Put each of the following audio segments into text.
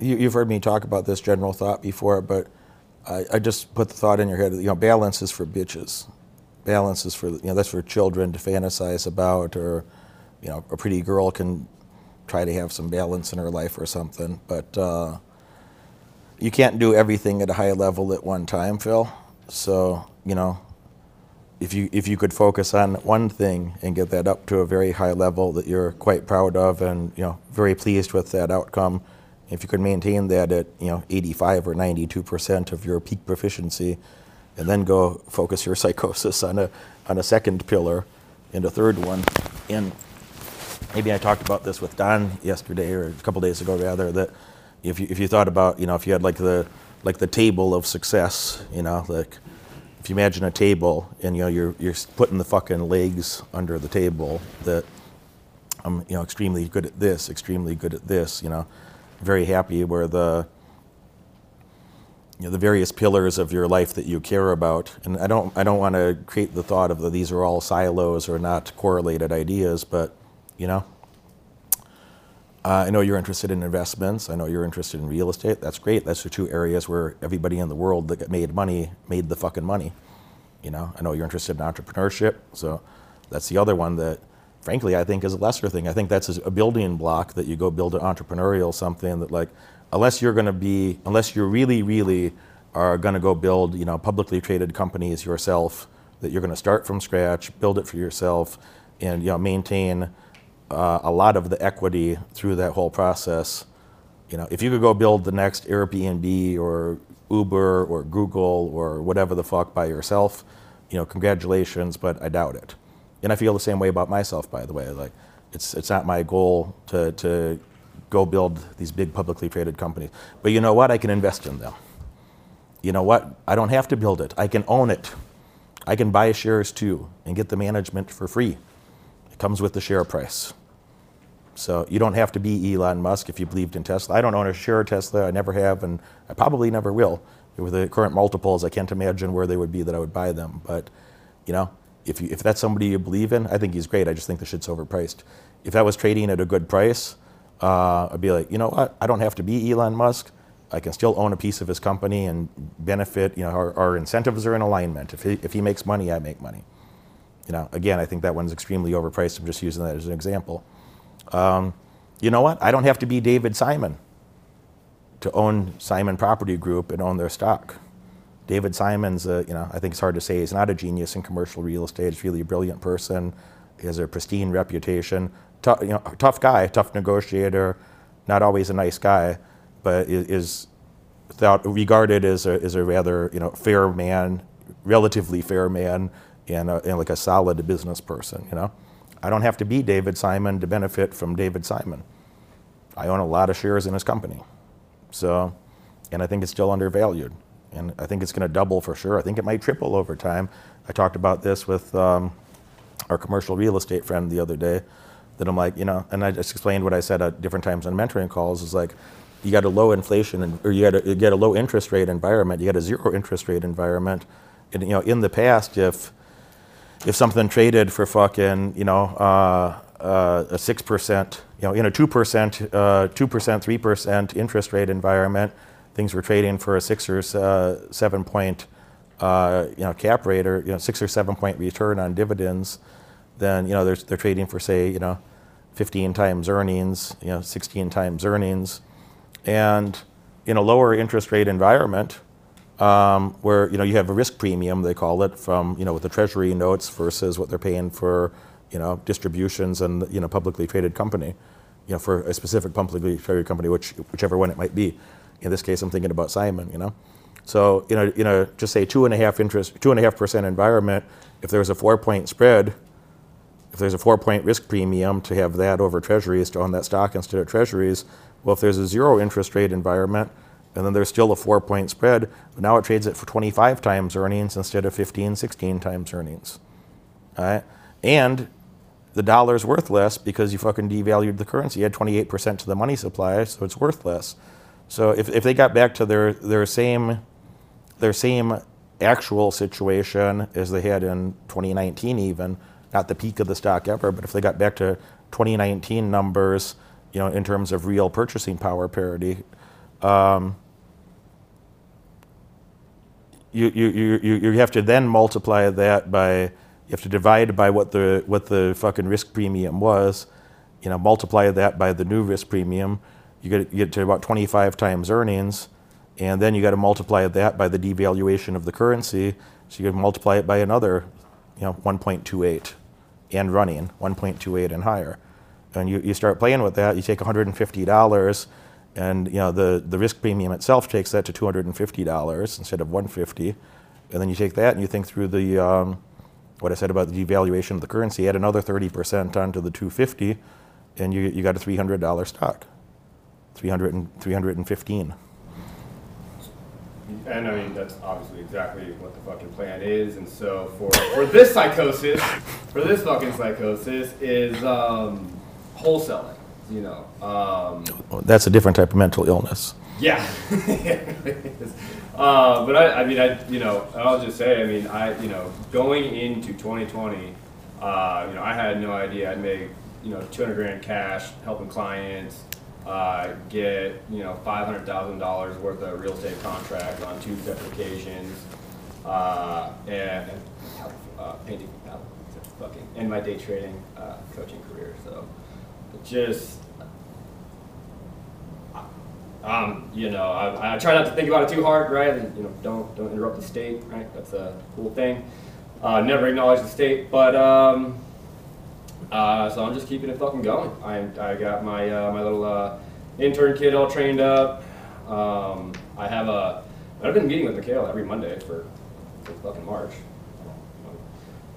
you, you've heard me talk about this general thought before, but I, I just put the thought in your head. You know, balance is for bitches. Balance is for you know that's for children to fantasize about, or you know, a pretty girl can try to have some balance in her life or something. But uh, you can't do everything at a high level at one time, Phil. So you know, if you if you could focus on one thing and get that up to a very high level that you're quite proud of and you know very pleased with that outcome, if you could maintain that at you know 85 or 92 percent of your peak proficiency, and then go focus your psychosis on a on a second pillar and a third one, and maybe I talked about this with Don yesterday or a couple days ago rather that if you if you thought about you know if you had like the like the table of success, you know like if you imagine a table and you know you're you're putting the fucking legs under the table that I'm you know extremely good at this, extremely good at this, you know, very happy where the you know, the various pillars of your life that you care about, and I don't I don't want to create the thought of that these are all silos or not correlated ideas, but you know, uh, I know you're interested in investments. I know you're interested in real estate. That's great. That's the two areas where everybody in the world that made money made the fucking money. You know, I know you're interested in entrepreneurship. So that's the other one that, frankly, I think is a lesser thing. I think that's a building block that you go build an entrepreneurial something that like, unless you're going to be, unless you're really, really are going to go build, you know, publicly traded companies yourself, that you're going to start from scratch, build it for yourself, and you know maintain uh, a lot of the equity through that whole process. You know, if you could go build the next Airbnb or Uber or Google or whatever the fuck by yourself, you know, congratulations, but I doubt it. And I feel the same way about myself, by the way. Like, it's it's not my goal to to go build these big publicly traded companies. But you know what? I can invest in them. You know what? I don't have to build it. I can own it. I can buy shares too and get the management for free. It comes with the share price. So you don't have to be Elon Musk if you believed in Tesla. I don't own a share of Tesla. I never have, and I probably never will. With the current multiples, I can't imagine where they would be that I would buy them. But you know, if you, if that's somebody you believe in, I think he's great. I just think the shit's overpriced. If that was trading at a good price, uh, I'd be like, you know what? I don't have to be Elon Musk. I can still own a piece of his company and benefit. You know, our, our incentives are in alignment. If he, if he makes money, I make money. You know, again, I think that one's extremely overpriced. I'm just using that as an example. Um, you know what? I don't have to be David Simon to own Simon Property Group and own their stock. David Simon's, a, you know, I think it's hard to say he's not a genius in commercial real estate. He's really a brilliant person. He has a pristine reputation. Tough, you know, tough guy, tough negotiator. Not always a nice guy, but is thought regarded as a, as a rather you know fair man, relatively fair man, and, a, and like a solid business person. You know. I don't have to be David Simon to benefit from David Simon. I own a lot of shares in his company. So, and I think it's still undervalued. And I think it's going to double for sure. I think it might triple over time. I talked about this with um, our commercial real estate friend the other day. That I'm like, you know, and I just explained what I said at different times on mentoring calls. Is like, you got a low inflation, and, or you got a, you get a low interest rate environment. You got a zero interest rate environment. And you know, in the past, if if something traded for fucking, you know, uh, uh, a 6%, you know, in a 2%, uh, 2%, 3% interest rate environment, things were trading for a six or uh, seven point, uh, you know, cap rate or, you know, six or seven point return on dividends, then, you know, they're, they're trading for, say, you know, 15 times earnings, you know, 16 times earnings. And in a lower interest rate environment, um, where you know you have a risk premium they call it from you know with the treasury notes versus what they're paying for you know distributions and you know publicly traded company you know for a specific publicly traded company which whichever one it might be in this case I'm thinking about Simon you know so you know you know just say two and a half interest two and a half percent environment if there's a four point spread if there's a four point risk premium to have that over treasuries to own that stock instead of treasuries well if there's a zero interest rate environment and then there's still a four point spread, but now it trades it for 25 times earnings instead of 15, 16 times earnings. All right? And the dollar's worth less because you fucking devalued the currency. You had 28% to the money supply, so it's worth less. So if, if they got back to their, their same their same actual situation as they had in 2019 even, not the peak of the stock ever, but if they got back to 2019 numbers, you know, in terms of real purchasing power parity, um, you, you, you, you have to then multiply that by, you have to divide by what the, what the fucking risk premium was, you know, multiply that by the new risk premium, you get, you get to about 25 times earnings, and then you got to multiply that by the devaluation of the currency, so you can multiply it by another, you know, 1.28 and running, 1.28 and higher. And you, you start playing with that, you take $150 and you know the, the risk premium itself takes that to $250 instead of 150 and then you take that and you think through the um, what I said about the devaluation of the currency, add another 30% onto the 250 and you, you got a $300 stock, 300 and, 315. And I mean, that's obviously exactly what the fucking plan is. And so for, for this psychosis, for this fucking psychosis is um, wholesaling, you know. Um, That's a different type of mental illness. yeah. uh, but I, I mean, I, you know, I'll just say, I mean, I, you know, going into 2020, uh, you know, I had no idea I'd make, you know, 200 grand cash helping clients, uh, get, you know, $500,000 worth of real estate contract on two separate occasions, uh, and, uh, painting, uh, fucking, and my day trading, uh, coaching career. So, just, um, you know, I, I try not to think about it too hard, right? And, you know, don't don't interrupt the state, right? That's a cool thing. Uh, never acknowledge the state, but um, uh, so I'm just keeping it fucking going. I I got my uh, my little uh, intern kid all trained up. Um, I have a I've been meeting with Mikhail every Monday for, for fucking March.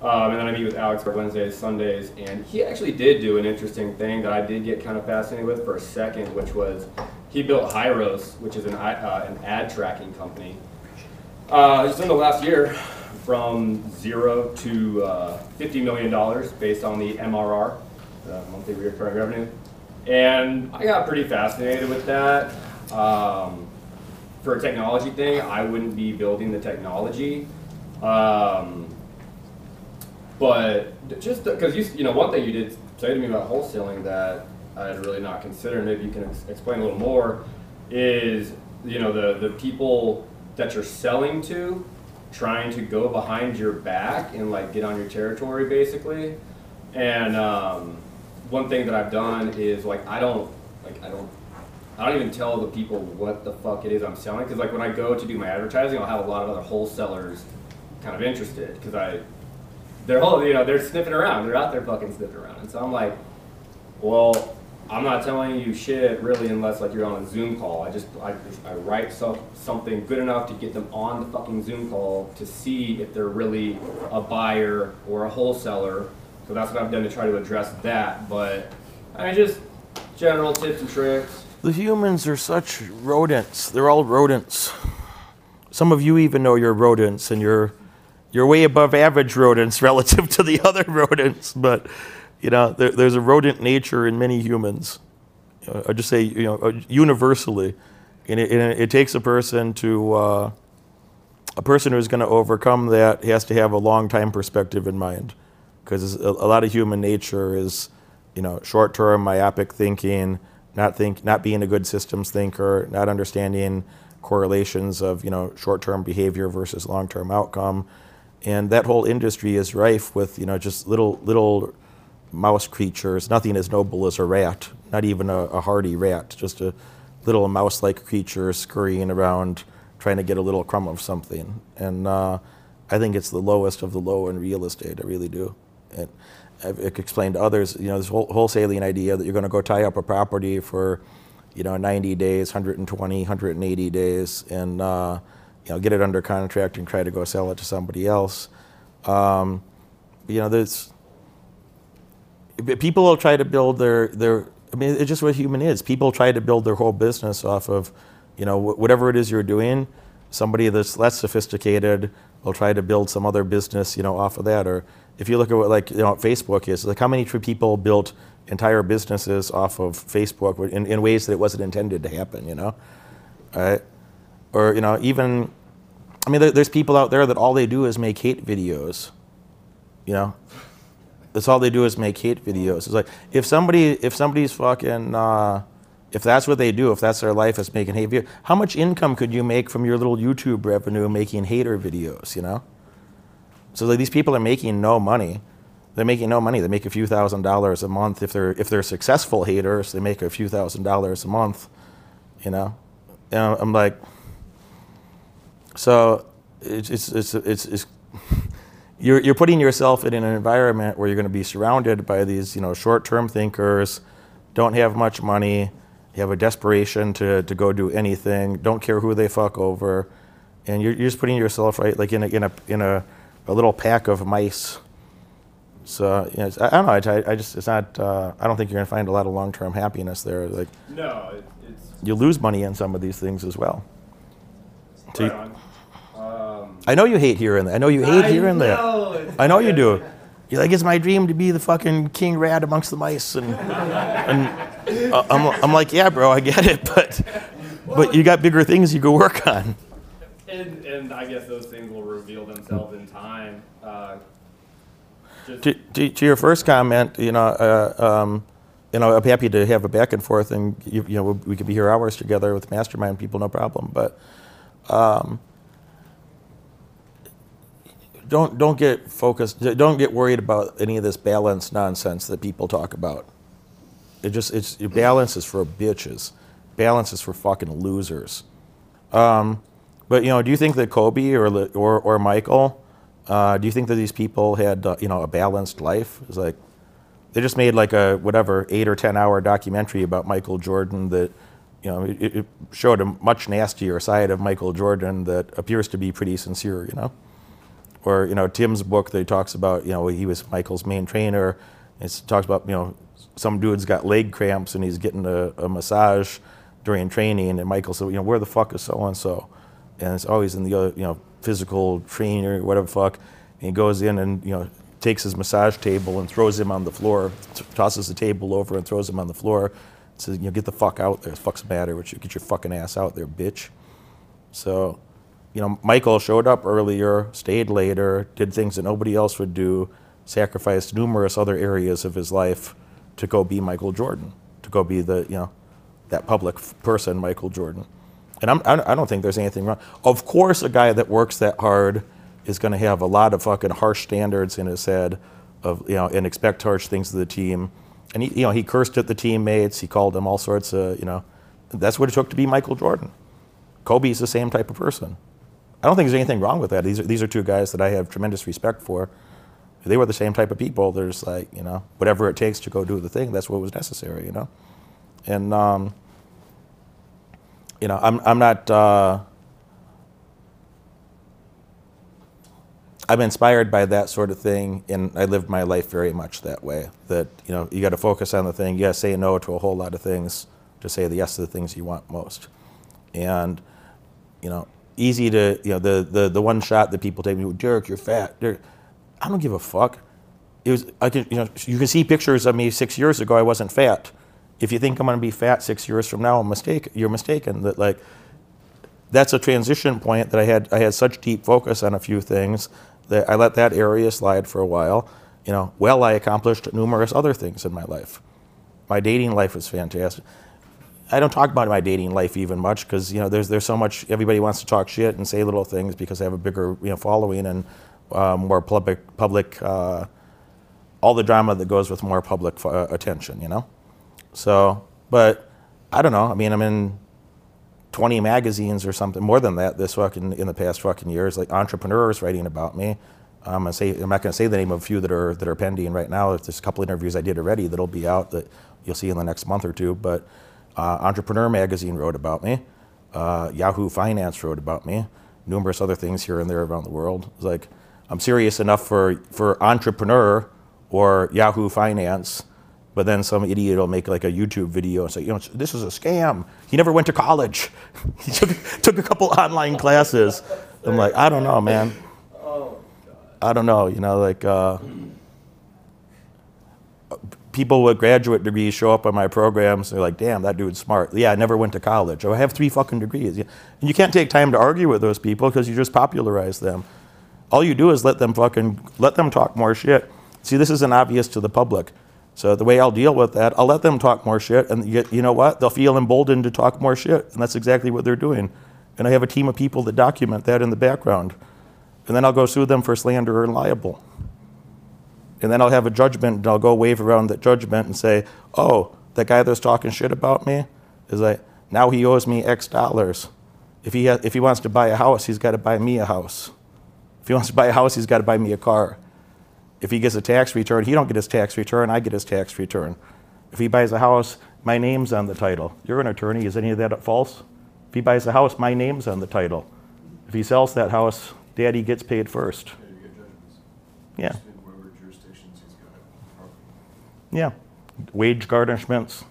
Um, and then I meet with Alex for Wednesdays, Sundays, and he actually did do an interesting thing that I did get kind of fascinated with for a second, which was he built Hyros, which is an, uh, an ad tracking company. Uh, just in the last year, from zero to uh, $50 million based on the MRR, the monthly recurring revenue. And I got pretty fascinated with that. Um, for a technology thing, I wouldn't be building the technology. Um, but just because you, you know, one thing you did say to me about wholesaling that I had really not considered, maybe you can ex- explain a little more, is you know the the people that you're selling to trying to go behind your back and like get on your territory basically. And um, one thing that I've done is like I don't like I don't I don't even tell the people what the fuck it is I'm selling because like when I go to do my advertising, I'll have a lot of other wholesalers kind of interested because I they're whole, you know they're sniffing around, they're out there fucking sniffing around, and so I'm like, well, I'm not telling you shit really unless like you're on a Zoom call. I just I, I write so, something good enough to get them on the fucking Zoom call to see if they're really a buyer or a wholesaler. So that's what I've done to try to address that. But I mean, just general tips and tricks. The humans are such rodents. They're all rodents. Some of you even know you're rodents, and you're you're way above average rodents relative to the other rodents. But you know, there, there's a rodent nature in many humans. Uh, I just say you know uh, universally, and it, and it takes a person to uh, a person who's going to overcome that has to have a long time perspective in mind, because a, a lot of human nature is you know short term myopic thinking not think not being a good systems thinker, not understanding correlations of you know short-term behavior versus long-term outcome, and that whole industry is rife with you know just little little mouse creatures, nothing as noble as a rat, not even a, a hardy rat, just a little mouse-like creature scurrying around trying to get a little crumb of something. And uh, I think it's the lowest of the low in real estate. I really do. And I've explained to others, you know, this whole wholesaling idea that you're going to go tie up a property for, you know, 90 days, 120, 180 days, and uh, you know, get it under contract and try to go sell it to somebody else. Um, you know, there's people will try to build their their. I mean, it's just what human is. People try to build their whole business off of, you know, whatever it is you're doing. Somebody that's less sophisticated will try to build some other business, you know, off of that. Or if you look at what like you know Facebook is, like how many true people built entire businesses off of Facebook in, in ways that it wasn't intended to happen, you know, right? Or you know, even, I mean, there, there's people out there that all they do is make hate videos, you know. That's all they do is make hate videos. It's like if somebody if somebody's fucking uh, if that's what they do, if that's their life is making hate videos, how much income could you make from your little YouTube revenue making hater videos, you know? So like, these people are making no money. They're making no money. They make a few thousand dollars a month. If they're if they're successful haters, they make a few thousand dollars a month, you know? And I'm like, so it's it's it's, it's, it's you're, you're putting yourself in an environment where you're going to be surrounded by these you know short-term thinkers, don't have much money, have a desperation to, to go do anything, don't care who they fuck over, and you're, you're just putting yourself right like in a in a in a, a little pack of mice. So you know, I, I don't know. I, I just it's not. Uh, I don't think you're going to find a lot of long-term happiness there. Like No, it, it's you lose money in some of these things as well. So you-. Um, I know you hate here and there. I know you hate I here and there. I know you do. You're like, it's my dream to be the fucking king rat amongst the mice, and and uh, I'm, I'm like, yeah, bro, I get it, but but you got bigger things you go work on. And, and I guess those things will reveal themselves in time. Uh, To, to, to your first comment, you know, uh, um, you know, I'm happy to have a back and forth, and you, you know, we could be here hours together with mastermind people, no problem. But um, don't don't get focused. Don't get worried about any of this balance nonsense that people talk about. It just it's balance is for bitches. Balance is for fucking losers. Um, but you know, do you think that Kobe or or or Michael? Uh, do you think that these people had uh, you know a balanced life? It's like they just made like a whatever eight or ten hour documentary about Michael Jordan that you know it, it showed a much nastier side of Michael Jordan that appears to be pretty sincere. You know, or you know Tim's book that he talks about you know he was Michael's main trainer. It talks about you know some dude's got leg cramps and he's getting a, a massage during training, and Michael said you know where the fuck is so and so, and it's always in the other you know physical trainer whatever fuck, and he goes in and you know takes his massage table and throws him on the floor, t- tosses the table over and throws him on the floor. Says you know get the fuck out there. The fuck's the matter with you? Get your fucking ass out there, bitch. So, you know, Michael showed up earlier, stayed later, did things that nobody else would do, sacrificed numerous other areas of his life to go be Michael Jordan, to go be the, you know, that public person, Michael Jordan. And I'm, I I don't think there's anything wrong. Of course, a guy that works that hard is going to have a lot of fucking harsh standards in his head of, you know, and expect harsh things of the team. And he, you know, he cursed at the teammates. He called them all sorts of, you know, that's what it took to be Michael Jordan. Kobe's the same type of person. I don't think there's anything wrong with that. These are, these are two guys that I have tremendous respect for. They were the same type of people. There's like, you know, whatever it takes to go do the thing, that's what was necessary, you know? And, um, you know, I'm, I'm not, uh, I'm inspired by that sort of thing, and I live my life very much that way. That, you know, you got to focus on the thing. You got to say no to a whole lot of things to say the yes to the things you want most. And, you know, easy to, you know, the, the, the one shot that people take me, Derek, you're fat. I don't give a fuck. It was, I can, you know, you can see pictures of me six years ago, I wasn't fat. If you think I'm going to be fat six years from now, I'm mistake, you're mistaken. That like, that's a transition point that I had, I had such deep focus on a few things that I let that area slide for a while. You know, well, I accomplished numerous other things in my life. My dating life was fantastic. I don't talk about my dating life even much because you know there's there's so much everybody wants to talk shit and say little things because I have a bigger you know following and uh, more public public uh, all the drama that goes with more public uh, attention you know? So but I don't know. I mean I'm in 20 magazines or something more than that this fucking in the past fucking years like entrepreneurs writing about me. I'm gonna say I'm not gonna say the name of a few that are that are pending right now. There's a couple interviews I did already that'll be out that you'll see in the next month or two but uh, Entrepreneur Magazine wrote about me. Uh, Yahoo Finance wrote about me. Numerous other things here and there around the world. It's like I'm serious enough for for Entrepreneur or Yahoo Finance, but then some idiot will make like a YouTube video and say, you know, this is a scam. He never went to college. he took took a couple online classes. I'm like, I don't know, man. I don't know. You know, like. Uh, people with graduate degrees show up on my programs. They're like, "Damn, that dude's smart." Yeah, I never went to college. Oh, I have three fucking degrees. And you can't take time to argue with those people because you just popularize them. All you do is let them fucking let them talk more shit. See, this isn't obvious to the public. So the way I'll deal with that, I'll let them talk more shit, and you, you know what? They'll feel emboldened to talk more shit, and that's exactly what they're doing. And I have a team of people that document that in the background, and then I'll go sue them for slander and libel. And then I'll have a judgment, and I'll go wave around that judgment and say, "Oh, that guy that's talking shit about me is like now he owes me X dollars. If he ha- if he wants to buy a house, he's got to buy me a house. If he wants to buy a house, he's got to buy me a car." If he gets a tax return, he don't get his tax return, I get his tax return. If he buys a house, my name's on the title. You're an attorney, is any of that false? If he buys a house, my name's on the title. If he sells that house, daddy gets paid first. Yeah, you get judgments. Yeah, Just in whatever jurisdictions he's got property. Yeah. Wage garnishments.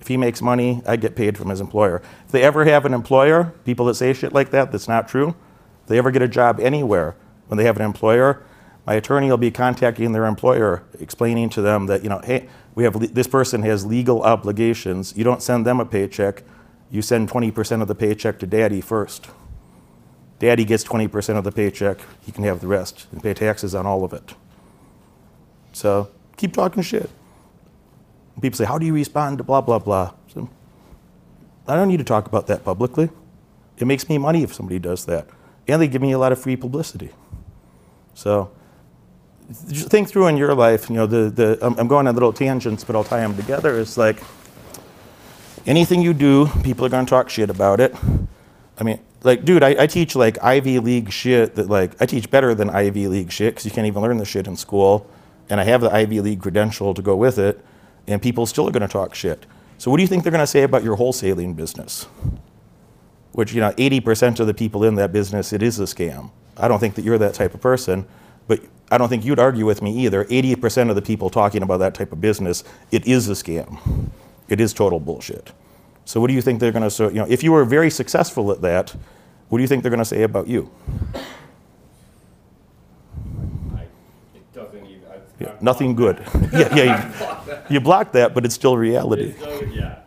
If he makes money, I get paid from his employer. If they ever have an employer, people that say shit like that, that's not true, if they ever get a job anywhere, when they have an employer, my attorney will be contacting their employer, explaining to them that, you know, hey, we have, this person has legal obligations. You don't send them a paycheck, you send 20% of the paycheck to daddy first. Daddy gets 20% of the paycheck, he can have the rest and pay taxes on all of it. So keep talking shit. People say, How do you respond to blah, blah, blah? So, I don't need to talk about that publicly. It makes me money if somebody does that. And they give me a lot of free publicity. So just think through in your life, you know, the, the, I'm, I'm going on little tangents, but I'll tie them together. It's like anything you do, people are going to talk shit about it. I mean, like, dude, I, I teach like Ivy League shit that, like, I teach better than Ivy League shit because you can't even learn the shit in school. And I have the Ivy League credential to go with it, and people still are going to talk shit. So, what do you think they're going to say about your wholesaling business? Which, you know, 80% of the people in that business, it is a scam. I don't think that you're that type of person, but I don't think you'd argue with me either. 80% of the people talking about that type of business, it is a scam. It is total bullshit. So what do you think they're going to so you know if you were very successful at that, what do you think they're going to say about you? I, it doesn't even. I, Yeah, nothing good. yeah, yeah. that. I've blocked that. You, you blocked that, but it's still reality. It's so- yeah.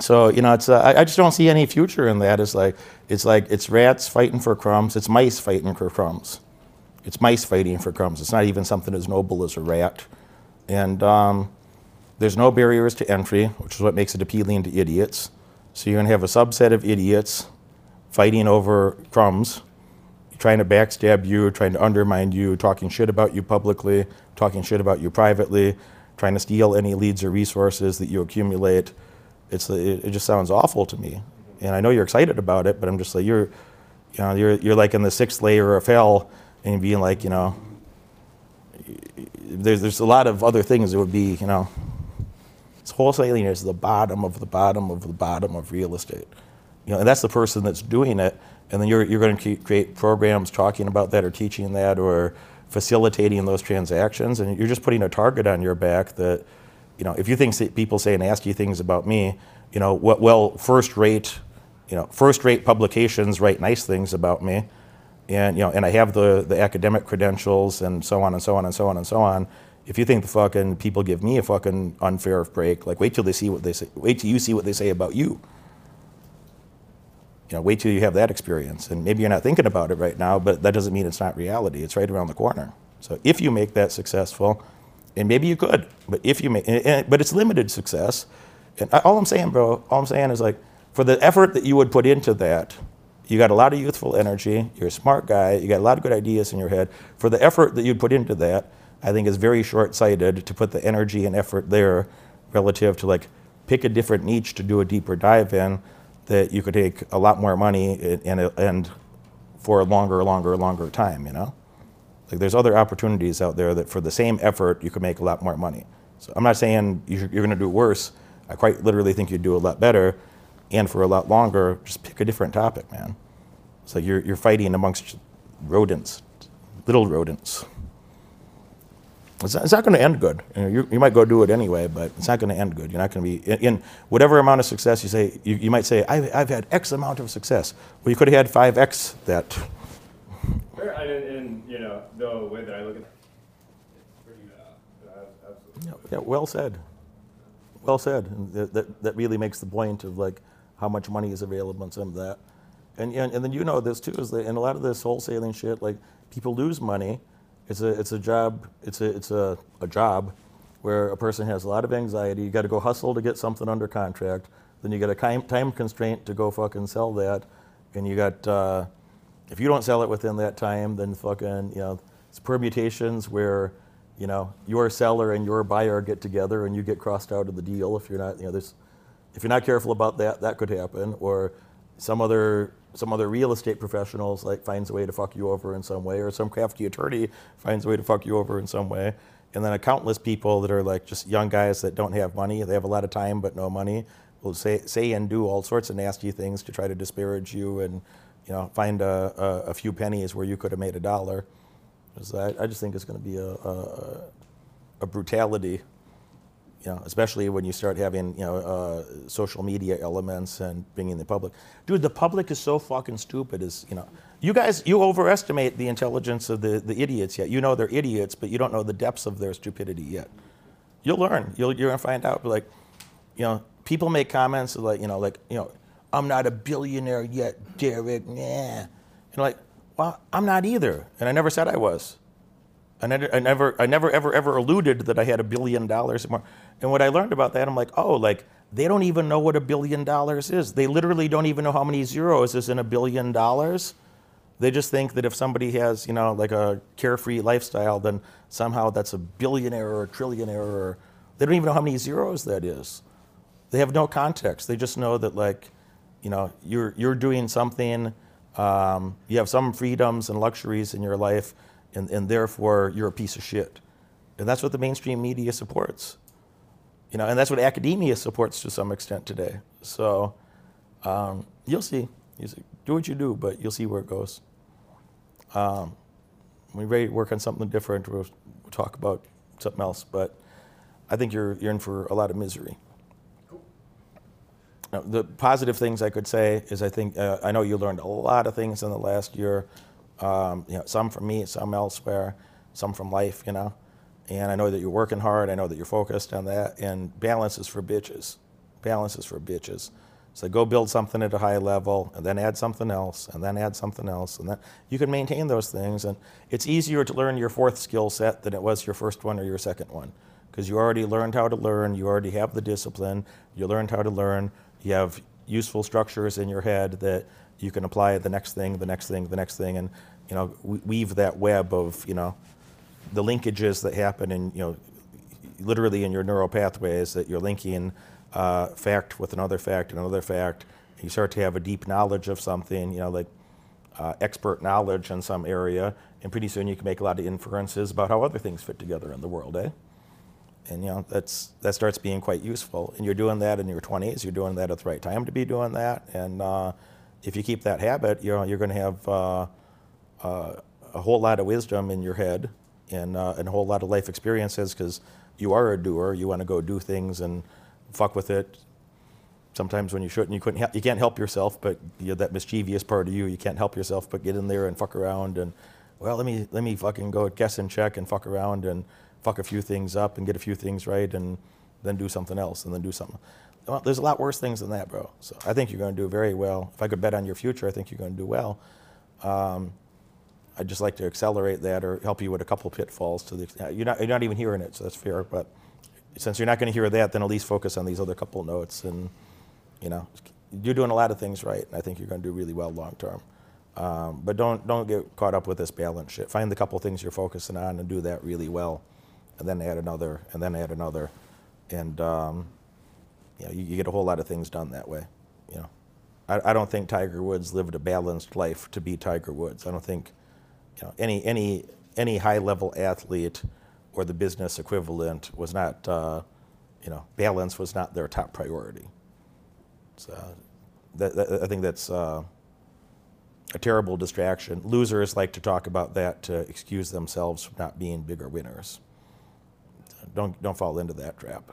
So you know, it's uh, I, I just don't see any future in that. It's like it's like it's rats fighting for crumbs. It's mice fighting for crumbs. It's mice fighting for crumbs. It's not even something as noble as a rat. And um, there's no barriers to entry, which is what makes it appealing to idiots. So you're going to have a subset of idiots fighting over crumbs, trying to backstab you, trying to undermine you, talking shit about you publicly, talking shit about you privately, trying to steal any leads or resources that you accumulate. It's it, it just sounds awful to me, and I know you're excited about it, but I'm just like you're, you know, you're you're like in the sixth layer of hell, and being like, you know, there's there's a lot of other things that would be, you know, it's wholesaling is the bottom of the bottom of the bottom of real estate. You know, and that's the person that's doing it. And then you're, you're going to create programs talking about that or teaching that or facilitating those transactions. And you're just putting a target on your back that, you know, if you think people say nasty things about me, you know, what, well, first rate, you know, first rate publications write nice things about me. And, you know, and I have the, the academic credentials and so on and so on and so on and so on. If you think the fucking people give me a fucking unfair break, like wait till they see what they say, wait till you see what they say about you. You know, wait till you have that experience. And maybe you're not thinking about it right now, but that doesn't mean it's not reality. It's right around the corner. So if you make that successful, and maybe you could, but if you make, and- and- but it's limited success. And all I'm saying, bro, all I'm saying is like, for the effort that you would put into that, you got a lot of youthful energy. You're a smart guy. You got a lot of good ideas in your head. For the effort that you put into that, I think is very short-sighted to put the energy and effort there relative to like pick a different niche to do a deeper dive in that you could take a lot more money and, and, for a longer, longer, longer time, you know? Like there's other opportunities out there that for the same effort you could make a lot more money. So I'm not saying you're going to do worse. I quite literally think you'd do a lot better, and for a lot longer. Just pick a different topic, man. It's like you're you're fighting amongst rodents, little rodents. It's not, it's not going to end good. You, know, you, you might go do it anyway, but it's not going to end good. You're not going to be in, in whatever amount of success you say. You, you might say, I've, I've had X amount of success. Well, you could have had five X that. Fair, And, and, you know, the way that I look at it, it's pretty, uh, uh. Yeah, yeah, well said. Well said. And that, that, that really makes the point of like how much money is available and some of that. And, and, and then you know this too, is that in a lot of this wholesaling shit, like people lose money. It's a, it's a job, it's a, it's a, a job. where a person has a lot of anxiety. You got to go hustle to get something under contract. Then you got a time, constraint to go fucking sell that, and you got uh, if you don't sell it within that time, then fucking you know it's permutations where you know your seller and your buyer get together and you get crossed out of the deal if you're not you know there's if you're not careful about that that could happen or some other some other real estate professionals like finds a way to fuck you over in some way or some crafty attorney finds a way to fuck you over in some way. And then a countless people that are like just young guys that don't have money. They have a lot of time but no money will say say and do all sorts of nasty things to try to disparage you and you know find a, a, a few pennies where you could have made a dollar. I, I just think it's going to be a, a, a brutality you know, especially when you start having, you know, uh, social media elements and bringing the public. Dude, the public is so fucking stupid. Is you know, you guys, you overestimate the intelligence of the, the idiots yet. You know they're idiots, but you don't know the depths of their stupidity yet. You'll learn. You'll, you're gonna find out. Like, you know, people make comments like, you know, like, you know, I'm not a billionaire yet, Derek. Nah. And like, well, I'm not either, and I never said I was. I never, I never, I never, ever, ever alluded that I had a billion dollars more. And what I learned about that, I'm like, oh, like they don't even know what a billion dollars is. They literally don't even know how many zeros is in a billion dollars. They just think that if somebody has, you know, like a carefree lifestyle, then somehow that's a billionaire or a trillionaire. Or they don't even know how many zeros that is. They have no context. They just know that, like, you know, you're you're doing something. Um, you have some freedoms and luxuries in your life and, and therefore you're a piece of shit. And that's what the mainstream media supports. You know, and that's what academia supports to some extent today. So um, you'll see. You see. Do what you do, but you'll see where it goes. Um, when work on something different, we'll, we'll talk about something else. But I think you're, you're in for a lot of misery. Now, the positive things I could say is I think uh, I know you learned a lot of things in the last year. Um, you know, some from me, some elsewhere, some from life. You know, and I know that you're working hard. I know that you're focused on that. And balance is for bitches. Balance is for bitches. So go build something at a high level, and then add something else, and then add something else, and then you can maintain those things. And it's easier to learn your fourth skill set than it was your first one or your second one, because you already learned how to learn. You already have the discipline. You learned how to learn. You have useful structures in your head that you can apply the next thing, the next thing, the next thing, and you know weave that web of you know the linkages that happen in you know literally in your neural pathways that you're linking uh, fact with another fact and another fact. You start to have a deep knowledge of something, you know, like uh, expert knowledge in some area, and pretty soon you can make a lot of inferences about how other things fit together in the world, eh? And you know that's that starts being quite useful. And you're doing that in your 20s. You're doing that at the right time to be doing that. And uh, if you keep that habit, you know you're going to have uh, uh, a whole lot of wisdom in your head and, uh, and a whole lot of life experiences because you are a doer. You want to go do things and fuck with it. Sometimes when you shouldn't, you couldn't. You can't help yourself, but you know, that mischievous part of you, you can't help yourself but get in there and fuck around and well, let me let me fucking go guess and check and fuck around and fuck a few things up and get a few things right and then do something else and then do something. Well, there's a lot worse things than that, bro. So I think you're going to do very well. If I could bet on your future, I think you're going to do well. Um, I'd just like to accelerate that or help you with a couple pitfalls. To the you're not you're not even hearing it, so that's fair. But since you're not going to hear that, then at least focus on these other couple notes. And you know, you're doing a lot of things right, and I think you're going to do really well long term. Um, but don't don't get caught up with this balance shit. Find the couple things you're focusing on and do that really well, and then add another, and then add another, and um, you know, you, you get a whole lot of things done that way. You know, I, I don't think Tiger Woods lived a balanced life to be Tiger Woods. I don't think you know, any any any high level athlete or the business equivalent was not uh, you know balance was not their top priority. So that, that, I think that's uh, a terrible distraction. Losers like to talk about that to excuse themselves from not being bigger winners. Don't don't fall into that trap.